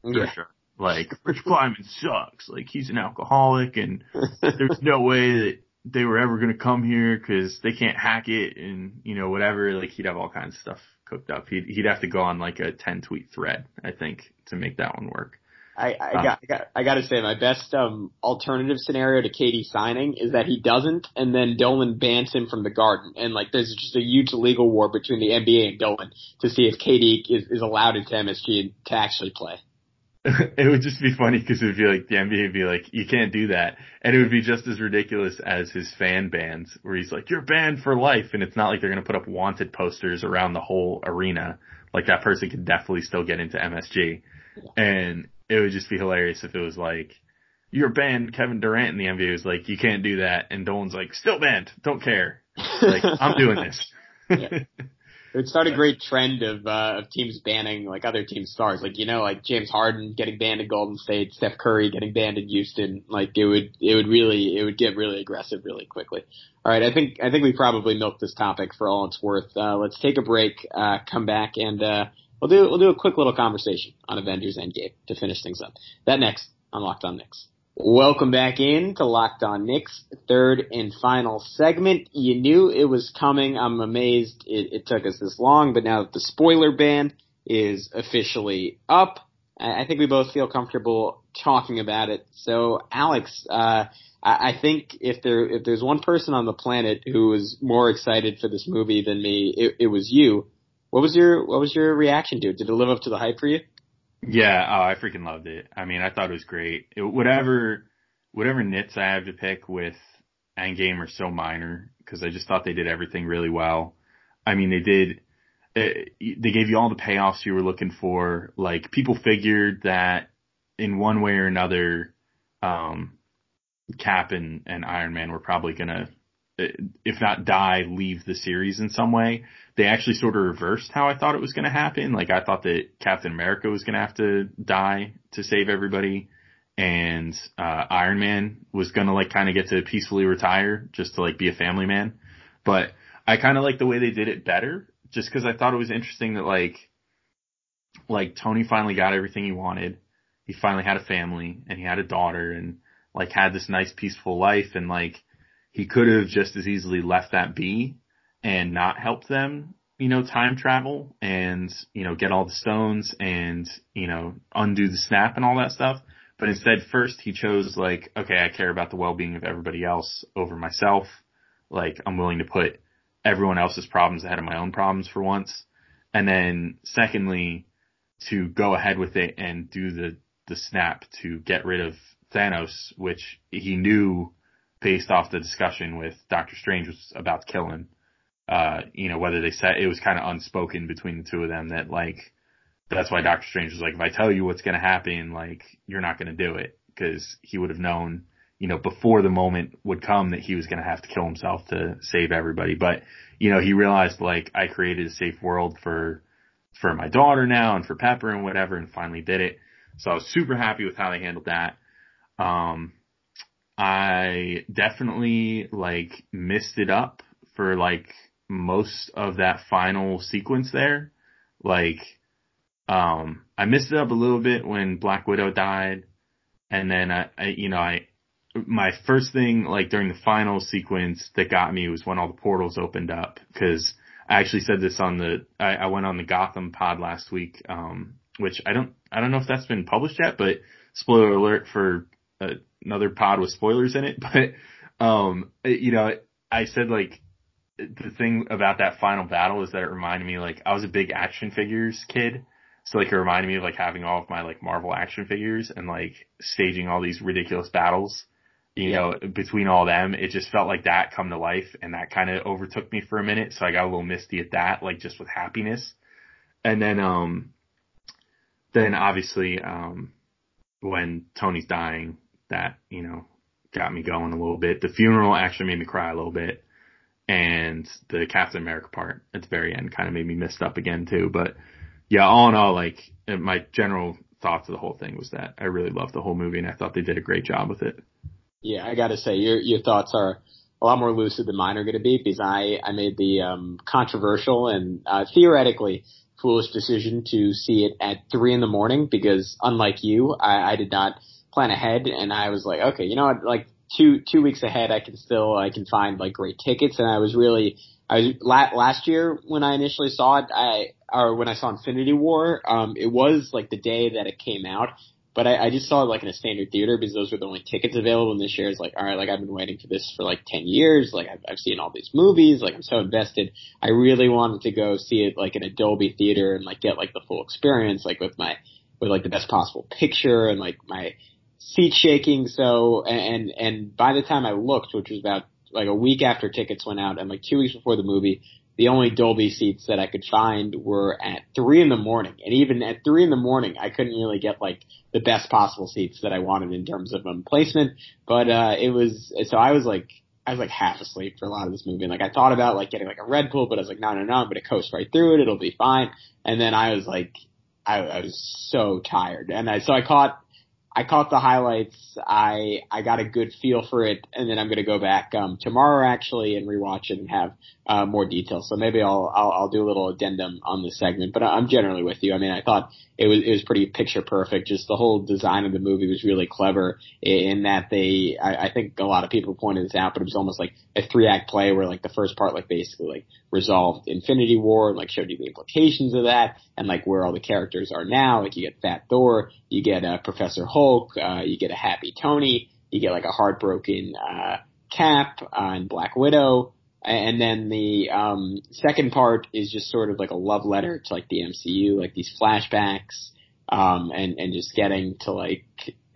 for yeah. sure. Like Rich Kleiman sucks. Like he's an alcoholic, and there's no way that they were ever going to come here because they can't hack it and, you know, whatever. Like he'd have all kinds of stuff cooked up. He'd, he'd have to go on like a 10 tweet thread, I think, to make that one work. I, I got, I got, I got to say, my best um, alternative scenario to KD signing is that he doesn't, and then Dolan bans him from the Garden, and like there's just a huge legal war between the NBA and Dolan to see if KD is, is allowed into MSG to actually play. it would just be funny because it would be like the NBA would be like, you can't do that, and it would be just as ridiculous as his fan bans, where he's like, you're banned for life, and it's not like they're gonna put up wanted posters around the whole arena. Like that person could definitely still get into MSG, and it would just be hilarious if it was like, you're banned, Kevin Durant, and the NBA was like, you can't do that, and Dolan's like, still banned, don't care, like I'm doing this. Yeah. It would start a great trend of uh, of teams banning like other team stars, like you know, like James Harden getting banned in Golden State, Steph Curry getting banned in Houston. Like it would it would really it would get really aggressive really quickly. All right, I think I think we probably milked this topic for all it's worth. Uh, let's take a break, uh, come back, and uh, we'll do we'll do a quick little conversation on Avengers Endgame to finish things up. That next on Locked On Knicks. Welcome back in to Locked On Knicks, third and final segment. You knew it was coming. I'm amazed it, it took us this long, but now that the spoiler ban is officially up, I, think we both feel comfortable talking about it. So, Alex, uh, I, I think if there if there's one person on the planet who was more excited for this movie than me, it, it was you. What was your what was your reaction to it? Did it live up to the hype for you? Yeah, oh, I freaking loved it. I mean, I thought it was great. It, whatever, whatever nits I have to pick with Endgame are so minor because I just thought they did everything really well. I mean, they did. Uh, they gave you all the payoffs you were looking for. Like people figured that in one way or another, um, Cap and, and Iron Man were probably gonna, if not die, leave the series in some way. They actually sort of reversed how I thought it was gonna happen. Like I thought that Captain America was gonna have to die to save everybody, and uh, Iron Man was gonna like kind of get to peacefully retire just to like be a family man. But I kind of like the way they did it better, just because I thought it was interesting that like, like Tony finally got everything he wanted. He finally had a family and he had a daughter and like had this nice peaceful life and like he could have just as easily left that be and not helped them, you know, time travel and, you know, get all the stones and, you know, undo the snap and all that stuff. But instead first he chose like, okay, I care about the well-being of everybody else over myself. Like I'm willing to put everyone else's problems ahead of my own problems for once. And then secondly, to go ahead with it and do the, the snap to get rid of Thanos, which he knew based off the discussion with Doctor Strange was about to kill him. Uh, you know, whether they said it was kind of unspoken between the two of them that like, that's why Doctor Strange was like, if I tell you what's going to happen, like, you're not going to do it because he would have known, you know, before the moment would come that he was going to have to kill himself to save everybody. But, you know, he realized like I created a safe world for, for my daughter now and for Pepper and whatever and finally did it. So I was super happy with how they handled that. Um, I definitely like missed it up for like most of that final sequence there. Like, um, I missed it up a little bit when Black Widow died. And then I, I you know, I, my first thing like during the final sequence that got me was when all the portals opened up because I actually said this on the, I, I went on the Gotham pod last week, um, which I don't, I don't know if that's been published yet, but spoiler alert for uh, another pod with spoilers in it. But, um, you know, I said like, the thing about that final battle is that it reminded me like I was a big action figures kid. So like it reminded me of like having all of my like Marvel action figures and like staging all these ridiculous battles. You Yeah. know, between all them, it just felt like that come to life and that kind of overtook me for a minute. So I got a little misty at that, like just with happiness. And then, um, then obviously, um, when Tony's dying, that, you know, got me going a little bit. The funeral actually made me cry a little bit and the Captain America part at the very end kind of made me messed up again too. But yeah, all in all, like my general thoughts of the whole thing was that I really loved the whole movie and I thought they did a great job with it. Yeah, I gotta say, your your thoughts are a lot more lucid than mine are gonna be because I I made the um, controversial and uh, theoretically foolish decision to see it at three in the morning because unlike you, I, I did not plan ahead and I was like, okay, you know what, like two two weeks ahead, I can still I can find like great tickets and I was really I was la- last year when I initially saw it, I or when I saw Infinity War, um, it was like the day that it came out. but I, I just saw it like in a standard theater because those were the only tickets available. And this year is like, all right, like I've been waiting for this for like ten years. Like I've, I've seen all these movies. Like I'm so invested. I really wanted to go see it like in a Dolby theater and like get like the full experience, like with my with like the best possible picture and like my seat shaking. So and and by the time I looked, which was about like a week after tickets went out and like two weeks before the movie, the only Dolby seats that I could find were at three in the morning. And even at three in the morning, I couldn't really get like the best possible seats that I wanted in terms of um, placement. But, uh, it was, so I was like, I was like half asleep for a lot of this movie. And like I thought about like getting like a Red Bull, but I was like, no, no, no, I'm going to coast right through it. It'll be fine. And then I was like, I, I was so tired. And I, so I caught I caught the highlights. I I got a good feel for it, and then I'm going to go back um, tomorrow actually and rewatch it and have uh, more details. So maybe I'll, I'll I'll do a little addendum on this segment. But I'm generally with you. I mean, I thought it was it was pretty picture perfect. Just the whole design of the movie was really clever in that they. I, I think a lot of people pointed this out, but it was almost like a three act play where like the first part like basically like resolved Infinity War and like showed you the implications of that and like where all the characters are now. Like you get Fat Thor, you get uh, Professor Hulk, uh, you get a happy Tony, you get like a heartbroken uh, Cap uh, and Black Widow. And then the um, second part is just sort of like a love letter to like the MCU, like these flashbacks, um, and and just getting to like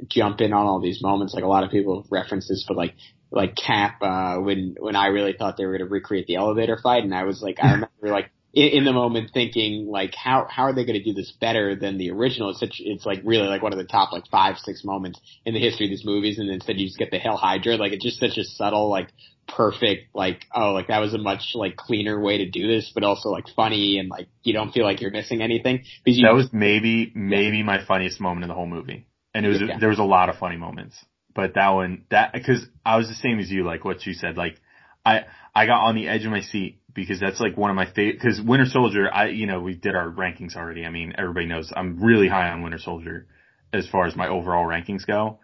jump in on all these moments. Like a lot of people have referenced this, but like like Cap uh, when when I really thought they were going to recreate the elevator fight, and I was like, I remember like in, in the moment thinking like, how how are they going to do this better than the original? It's such it's like really like one of the top like five six moments in the history of these movies, and then instead you just get the Hail Hydra. Like it's just such a subtle like perfect like oh like that was a much like cleaner way to do this but also like funny and like you don't feel like you're missing anything because you, that was maybe maybe yeah. my funniest moment in the whole movie and it was yeah. there was a lot of funny moments but that one, that, cause I was the same as you, like what you said, like, I, I got on the edge of my seat because that's like one of my favorite, cause Winter Soldier, I, you know, we did our rankings already. I mean, everybody knows I'm really high on Winter Soldier as far as my overall rankings go.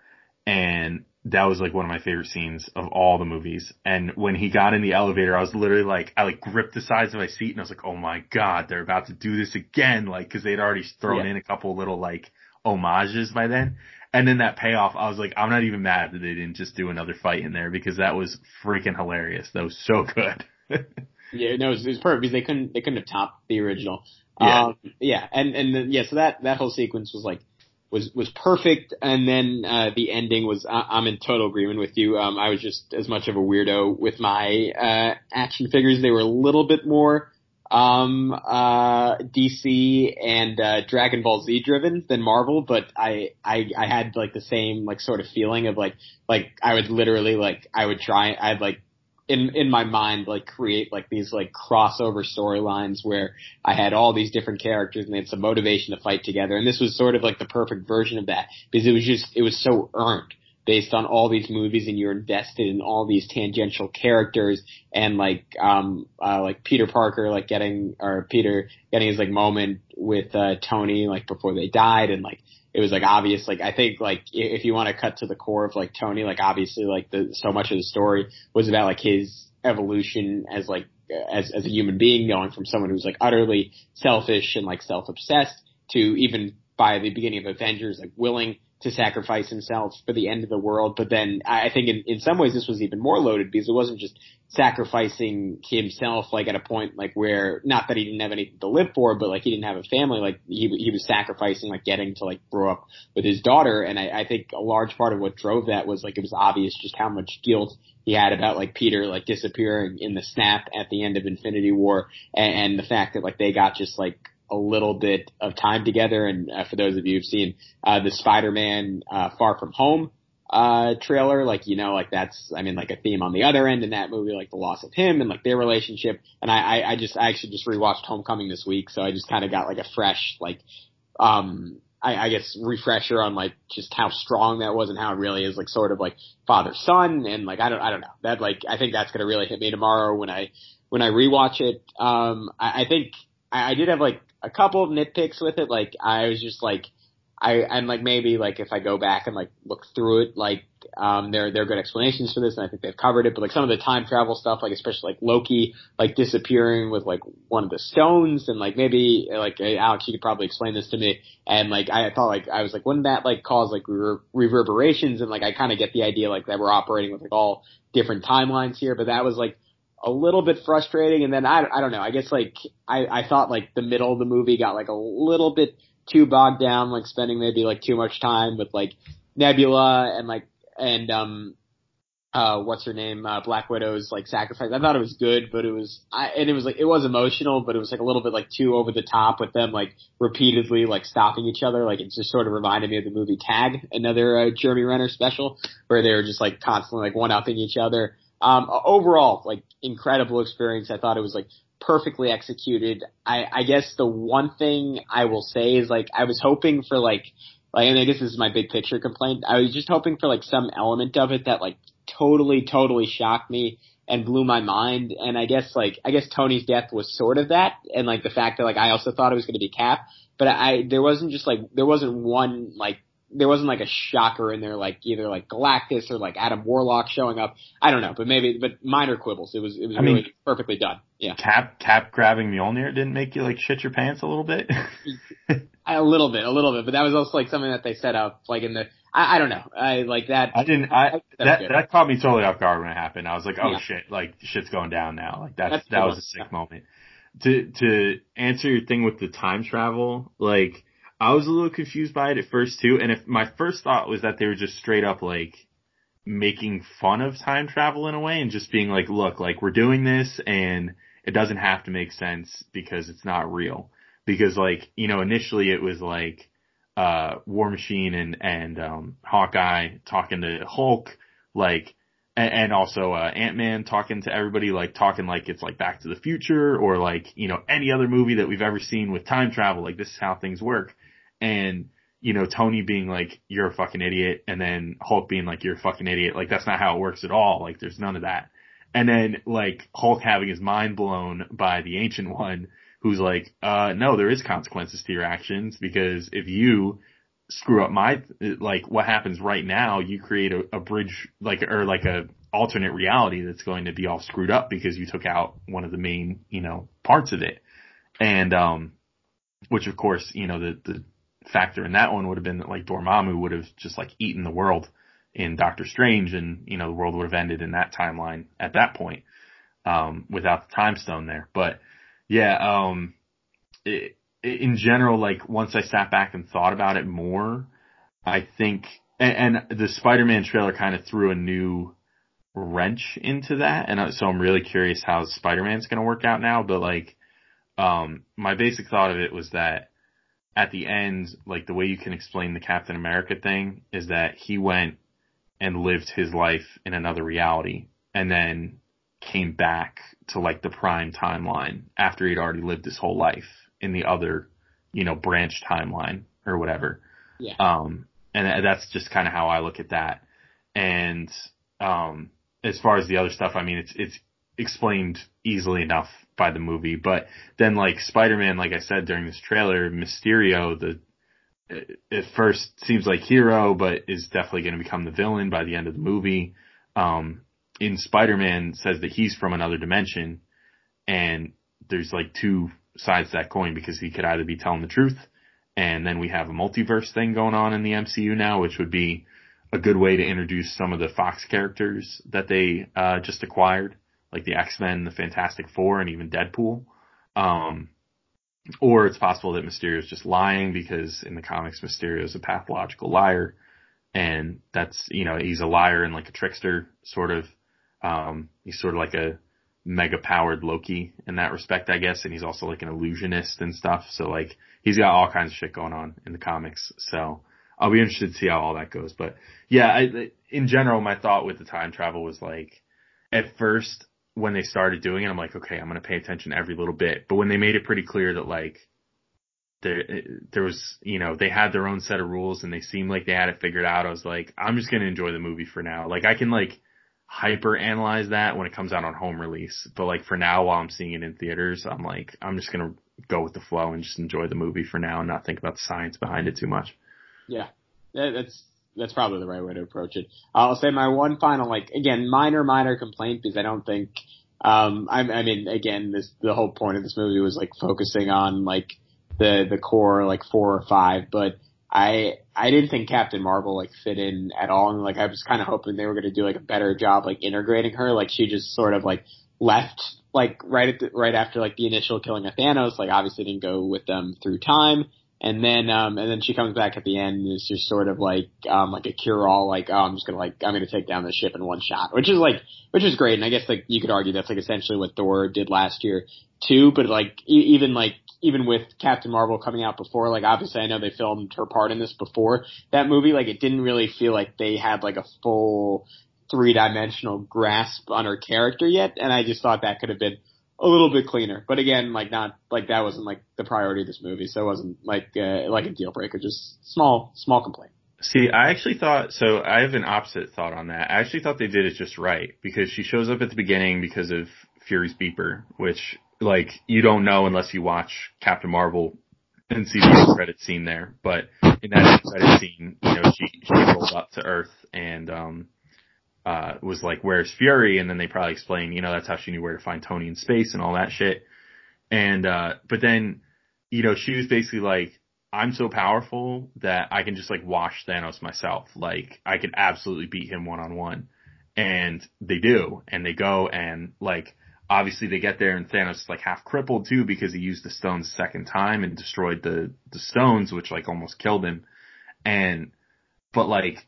And that was like one of my favorite scenes of all the movies. And when he got in the elevator, I was literally like, I like gripped the sides of my seat and I was like, oh my God, they're about to do this again. Like, cause they'd already thrown yeah. in a couple little like homages by then. And then that payoff, I was like, I'm not even mad that they didn't just do another fight in there because that was freaking hilarious. That was so good. yeah, no, it was, it was, perfect because they couldn't they couldn't have topped the original. Yeah, um, yeah, and and the, yeah, so that that whole sequence was like was was perfect, and then uh, the ending was I, am in total agreement with you. Um, I was just as much of a weirdo with my uh, action figures; they were a little bit more um, uh, DC and, uh, Dragon Ball Z driven than Marvel, but I, I, I had like the same like sort of feeling of like, like I would literally like, I would try, I'd like, in, in my mind, like create like these like crossover storylines where I had all these different characters and they had some motivation to fight together. And this was sort of like the perfect version of that because it was just, it was so earned based on all these movies and you're invested in all these tangential characters and like um uh like Peter Parker like getting or Peter getting his like moment with uh Tony like before they died and like it was like obvious like I think like if you want to cut to the core of like Tony like obviously like the so much of the story was about like his evolution as like as as a human being going from someone who's like utterly selfish and like self obsessed to even by the beginning of Avengers like willing to sacrifice himself for the end of the world. But then I think in, in some ways this was even more loaded because it wasn't just sacrificing himself like at a point like where not that he didn't have anything to live for, but like he didn't have a family. Like he he was sacrificing like getting to like grow up with his daughter. And I, I think a large part of what drove that was like it was obvious just how much guilt he had about like Peter like disappearing in the snap at the end of Infinity War and, and the fact that like they got just like a little bit of time together. And uh, for those of you who've seen uh, the Spider-Man uh, Far From Home uh, trailer, like you know, like that's I mean, like a theme on the other end in that movie, like the loss of him and like their relationship. And I, I, I just I actually just rewatched Homecoming this week, so I just kind of got like a fresh like um I, I guess refresher on like just how strong that was and how it really is like sort of like father son and like I don't I don't know that like I think that's gonna really hit me tomorrow when I when I rewatch it. Um, I, I think I, I did have like a couple of nitpicks with it. Like I was just like, I and like maybe like if I go back and like look through it, like um there there are good explanations for this, and I think they've covered it. But like some of the time travel stuff, like especially like Loki like disappearing with like one of the stones, and like maybe like Alex, you could probably explain this to me. And like I thought like I was like, wouldn't that like cause like rever- reverberations? And like I kind of get the idea like that we're operating with like all different timelines here, but that was like a little bit frustrating. And then I, I don't know. I guess like I, I thought like the middle of the movie got like a little bit too bogged down, like spending maybe like too much time with like Nebula and like and um uh what's her name uh Black Widow's like sacrifice. I thought it was good, but it was I and it was like it was emotional, but it was like a little bit like too over the top with them like repeatedly like stopping each other. Like it just sort of reminded me of the movie Tag, another uh, Jeremy Renner special, where they were just like constantly like one upping each other. Um, overall, like incredible experience. I thought it was like perfectly executed. I, I guess the one thing I will say is like I was hoping for like like and I guess this is my big picture complaint. I was just hoping for like some element of it that like totally totally shocked me and blew my mind. And I guess like I guess Tony's death was sort of that, and like the fact that like I also thought it was going to be Cap, but I there wasn't just like there wasn't one like there wasn't like a shocker in there, like either like Galactus or like Adam Warlock showing up. I don't know, but maybe, but minor quibbles. It was, it was I really mean- perfectly done. Yeah. Cap Cap grabbing Mjolnir didn't make you like shit your pants a little bit. A little bit, a little bit, but that was also like something that they set up, like in the, I, I don't know, I like that. I didn't. I that good. that caught me totally off guard when it happened. I was like, oh Yeah. shit, like shit's going down now. Like that's, That's that was one, a sick yeah. moment. To to answer your thing with the time travel, like I was a little confused by it at first too. And if my first thought was that they were just straight up like making fun of time travel in a way and just being like, look, like we're doing this and it doesn't have to make sense because it's not real. Because like, you know, initially it was like, uh, War Machine and, and, um, Hawkeye talking to Hulk, like, and, also, uh, Ant-Man talking to everybody, like talking like it's like Back to the Future or like, you know, any other movie that we've ever seen with time travel, like this is how things work. And, you know, Tony being like, you're a fucking idiot, and then Hulk being like, you're a fucking idiot. Like, that's not how it works at all. Like, there's none of that. And then, like, Hulk having his mind blown by the Ancient One, who's like, uh, no, there is consequences to your actions, because if you screw up my, like, what happens right now, you create a, a bridge, like, or like a alternate reality that's going to be all screwed up because you took out one of the main, you know, parts of it. And, um, which of course, you know, the, the factor in that one would have been that like Dormammu would have just like eaten the world in Doctor Strange and, you know, the world would have ended in that timeline at that point, um, without the time stone there. But yeah, um, it, in general, like once I sat back and thought about it more, I think, and, and the Spider-Man trailer kind of threw a new wrench into that. And uh, so I'm really curious how Spider-Man's going to work out now. But like, um, my basic thought of it was that at the end, like the way you can explain the Captain America thing is that he went and lived his life in another reality and then came back to like the prime timeline after he'd already lived his whole life in the other, you know, branch timeline or whatever. Yeah. Um, and that's just kind of how I look at that. And, um, as far as the other stuff, I mean, it's, it's explained easily enough by the movie, but then like Spider-Man, like I said during this trailer, Mysterio, the, at first seems like hero, but is definitely going to become the villain by the end of the movie. Um, in Spider-Man says that he's from another dimension and there's like two sides to that coin because he could either be telling the truth and then we have a multiverse thing going on in the MCU now, which would be a good way to introduce some of the Fox characters that they, uh, just acquired, like the X-Men, the Fantastic Four, and even Deadpool. Um, or it's possible that Mysterio is just lying because in the comics, Mysterio is a pathological liar. And that's, you know, he's a liar and like a trickster, sort of. Um, he's sort of like a mega powered Loki in that respect, I guess. And he's also like an illusionist and stuff. So like, he's got all kinds of shit going on in the comics. So I'll be interested to see how all that goes. But yeah, I, in general, my thought with the time travel was like, at first, when they started doing it, I'm like, okay, I'm to pay attention every little bit. But when they made it pretty clear that like, there, there was, you know, they had their own set of rules and they seemed like they had it figured out. I was like, I'm just to enjoy the movie for now. Like I can like hyper analyze that when it comes out on home release. But like for now, while I'm seeing it in theaters, I'm like, I'm just to go with the flow and just enjoy the movie for now and not think about the science behind it too much. Yeah, that's that's probably the right way to approach it. I'll say my one final, like again, minor minor complaint because I don't think. Um, I, I mean, again, this the whole point of this movie was like focusing on like the the core like four or five, but I I didn't think Captain Marvel like fit in at all, and like I was kind of hoping they were going to do like a better job like integrating her. Like she just sort of like left like right at the, right after like the initial killing of Thanos. Like obviously didn't go with them through time, and then um and then she comes back at the end and is just sort of like um like a cure all. Like oh I'm just gonna like I'm gonna take down the ship in one shot, which is like which is great. And I guess like you could argue that's like essentially what Thor did last year too. But like e- even like even with Captain Marvel coming out before, like obviously I know they filmed her part in this before that movie, like it didn't really feel like they had like a full three dimensional grasp on her character yet, and I just thought that could have been a little bit cleaner. But again, like not like that wasn't like the priority of this movie, so it wasn't like uh, like a deal breaker, just small small complaint. See, I actually thought so. I have an opposite thought on that. I actually thought they did it just right because she shows up at the beginning because of Fury's beeper, which like you don't know unless you watch Captain Marvel and see the credit scene there. But in that credit scene, you know, she she rolled up to Earth and um uh was like, "Where's Fury?" And then they probably explained, you know, that's how she knew where to find Tony in space and all that shit. And uh but then, you know, she was basically like, I'm so powerful that I can just like wash Thanos myself. Like I could absolutely beat him one on one. And they do. And they go and like obviously they get there and Thanos is like half crippled too because he used the stones a second time and destroyed the the stones which like almost killed him. And but like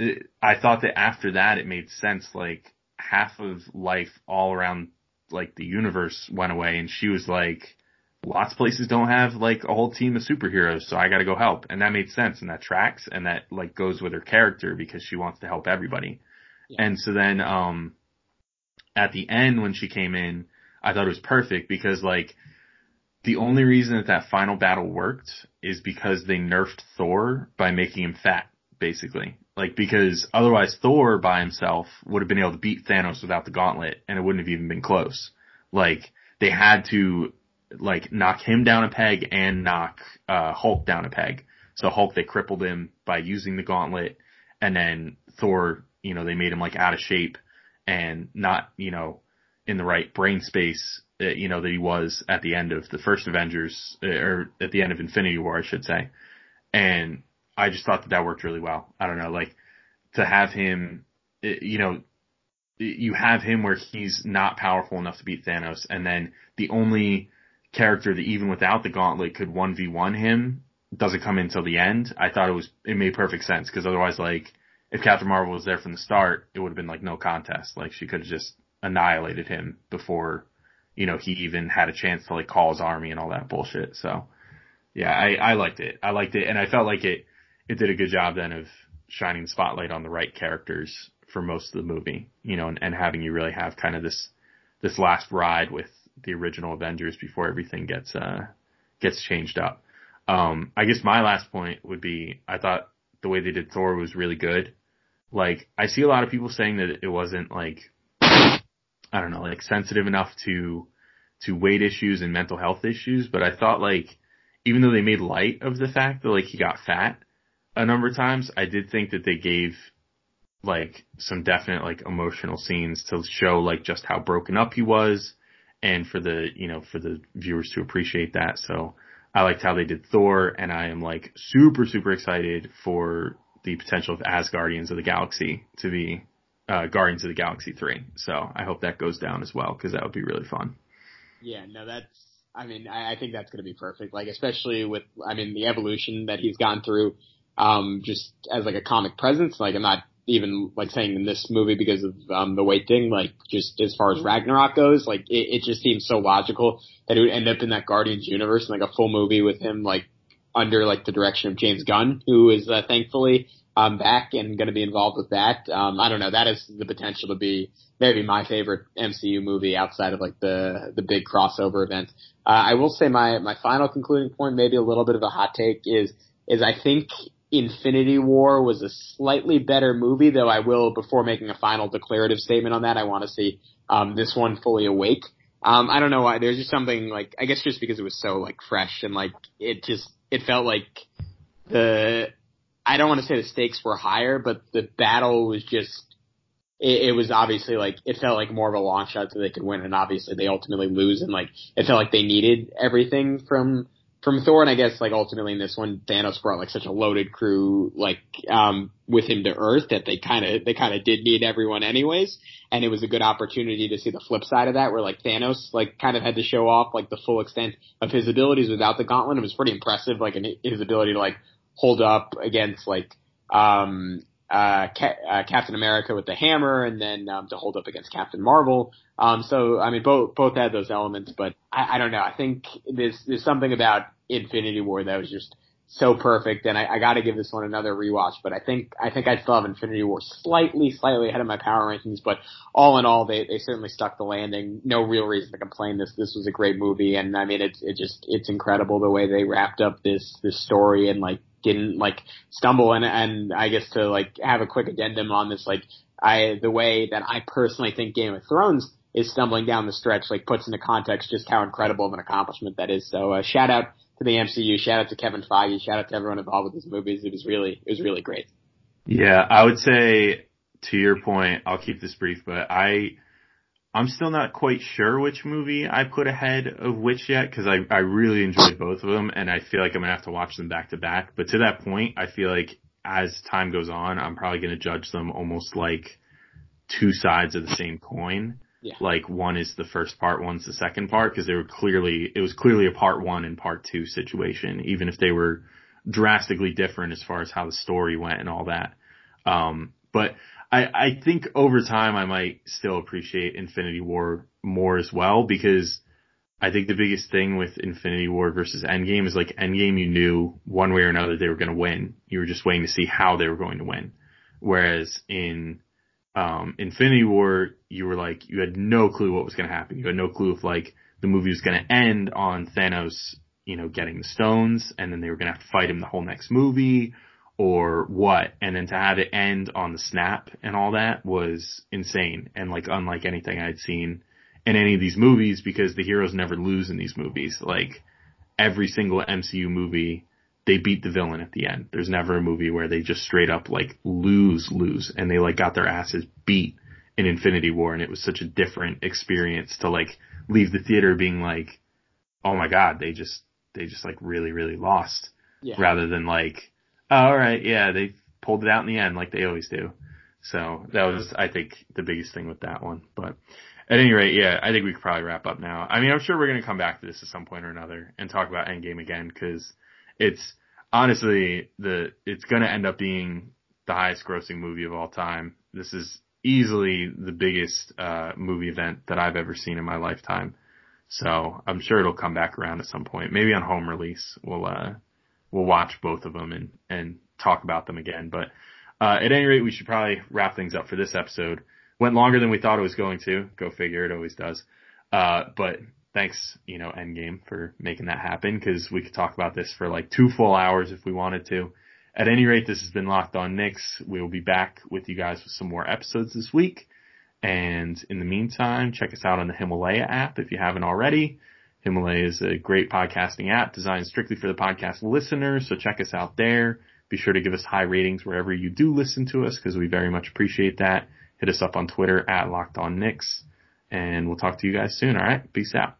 it, I thought that after that it made sense like half of life all around like the universe went away and she was like lots of places don't have like a whole team of superheroes so I got to go help and that made sense and that tracks and that like goes with her character because she wants to help everybody. Yeah. And so then um at the end when she came in, I thought it was perfect because like the only reason that that final battle worked is because they nerfed Thor by making him fat, basically. Like because otherwise Thor by himself would have been able to beat Thanos without the gauntlet and it wouldn't have even been close. Like they had to like knock him down a peg and knock uh Hulk down a peg. So Hulk they crippled him by using the gauntlet and then Thor, you know, they made him like out of shape and not, you know, in the right brain space, uh, you know, that he was at the end of the first Avengers, uh, or at the end of Infinity War, I should say. And I just thought that that worked really well. I don't know, like, to have him, uh, you know, you have him where he's not powerful enough to beat Thanos, and then the only character that even without the gauntlet could 1v1 him doesn't come until the end. I thought it was, it made perfect sense, because otherwise, like, if Captain Marvel was there from the start, it would have been like no contest. Like she could have just annihilated him before, you know, he even had a chance to like call his army and all that bullshit. So yeah, I, I liked it. I liked it and I felt like it, it did a good job then of shining spotlight on the right characters for most of the movie, you know, and, and having you really have kind of this, this last ride with the original Avengers before everything gets, uh, gets changed up. Um, I guess my last point would be I thought the way they did Thor was really good. Like, I see a lot of people saying that it wasn't like, I don't know, like sensitive enough to, to weight issues and mental health issues, but I thought like, even though they made light of the fact that like he got fat a number of times, I did think that they gave like some definite like emotional scenes to show like just how broken up he was and for the, you know, for the viewers to appreciate that. So I liked how they did Thor and I am like super, super excited for the potential of Asgardians of the Galaxy to be uh, Guardians of the Galaxy 3. So I hope that goes down as well because that would be really fun. Yeah, no, that's, I mean, I, I think that's going to be perfect. Like, especially with, I mean, the evolution that he's gone through, um, just as like a comic presence. Like, I'm not even like saying in this movie because of um, the weight thing. Like, just as far as Ragnarok goes, like it, it just seems so logical that it would end up in that Guardians universe, and, like a full movie with him like under like the direction of James Gunn, who is uh, thankfully um, back and going to be involved with that. Um, I don't know. That has the potential to be maybe my favorite MCU movie outside of like the the big crossover event. Uh, I will say my my final concluding point, maybe a little bit of a hot take, is is I think Infinity War was a slightly better movie, though I will before making a final declarative statement on that, I want to see um, this one fully awake. Um, I don't know why. There's just something like I guess just because it was so like fresh and like it just it felt like the I don't want to say the stakes were higher, but the battle was just it, it was obviously like it felt like more of a long shot that they could win, and obviously they ultimately lose, and like it felt like they needed everything from from Thor, and I guess like ultimately in this one, Thanos brought like such a loaded crew like um with him to Earth that they kind of they kind of did need everyone anyways, and it was a good opportunity to see the flip side of that, where like Thanos like kind of had to show off like the full extent of his abilities without the gauntlet. It was pretty impressive, like in his ability to like hold up against like um uh, Ca- uh, Captain America with the hammer, and then um, to hold up against Captain Marvel. Um, so I mean, both both had those elements, but I, I don't know. I think there's there's something about Infinity War that was just so perfect, and I, I got to give this one another rewatch. But I think I think I still have Infinity War slightly slightly ahead of my power rankings, but all in all, they they certainly stuck the landing. No real reason to complain. This this was a great movie, and I mean, it's it just it's incredible the way they wrapped up this this story and like didn't like stumble and and I guess to like have a quick addendum on this like I the way that I personally think Game of Thrones is stumbling down the stretch like puts into context just how incredible of an accomplishment that is. So uh, shout out to the MCU, shout out to Kevin Feige, shout out to everyone involved with these movies. It was really it was really great. Yeah, I would say to your point, I'll keep this brief, but I I'm still not quite sure which movie I put ahead of which yet because I, I really enjoyed both of them and I feel like I'm gonna have to watch them back to back. But to that point, I feel like as time goes on, I'm probably gonna judge them almost like two sides of the same coin. Yeah. Like one is the first part, one's the second part because they were clearly, it was clearly a part one and part two situation, even if they were drastically different as far as how the story went and all that. Um, but I, I think over time I might still appreciate Infinity War more as well because I think the biggest thing with Infinity War versus Endgame is like Endgame you knew one way or another they were going to win. You were just waiting to see how they were going to win. Whereas in um, Infinity War, you were like, you had no clue what was going to happen. You had no clue if like the movie was going to end on Thanos, you know, getting the stones and then they were going to have to fight him the whole next movie or what. And then to have it end on the snap and all that was insane and like unlike anything I'd seen in any of these movies because the heroes never lose in these movies. Like every single MCU movie, they beat the villain at the end. There's never a movie where they just straight up like lose, lose, and they like got their asses beat in Infinity War, and it was such a different experience to like leave the theater being like, oh my god, they just they just like really really lost, Yeah. rather than like, oh, all right, yeah, they pulled it out in the end like they always do. So that was, I think, the biggest thing with that one. But at any rate, yeah, I think we could probably wrap up now. I mean, I'm sure we're going to come back to this at some point or another and talk about Endgame again because it's honestly the it's going to end up being the highest grossing movie of all time. This is easily the biggest uh, movie event that I've ever seen in my lifetime. So I'm sure it'll come back around at some point. Maybe on home release, we'll uh, we'll watch both of them and and talk about them again. But uh, at any rate, we should probably wrap things up for this episode. Went longer than we thought it was going to. Go figure, it always does. Uh, but thanks, you know, Endgame for making that happen because we could talk about this for like two full hours if we wanted to. At any rate, this has been Locked On Knicks. We will be back with you guys with some more episodes this week. And in the meantime, check us out on the Himalaya app if you haven't already. Himalaya is a great podcasting app designed strictly for the podcast listeners, so check us out there. Be sure to give us high ratings wherever you do listen to us because we very much appreciate that. Hit us up on Twitter at Locked On Knicks, and we'll talk to you guys soon. All right, peace out.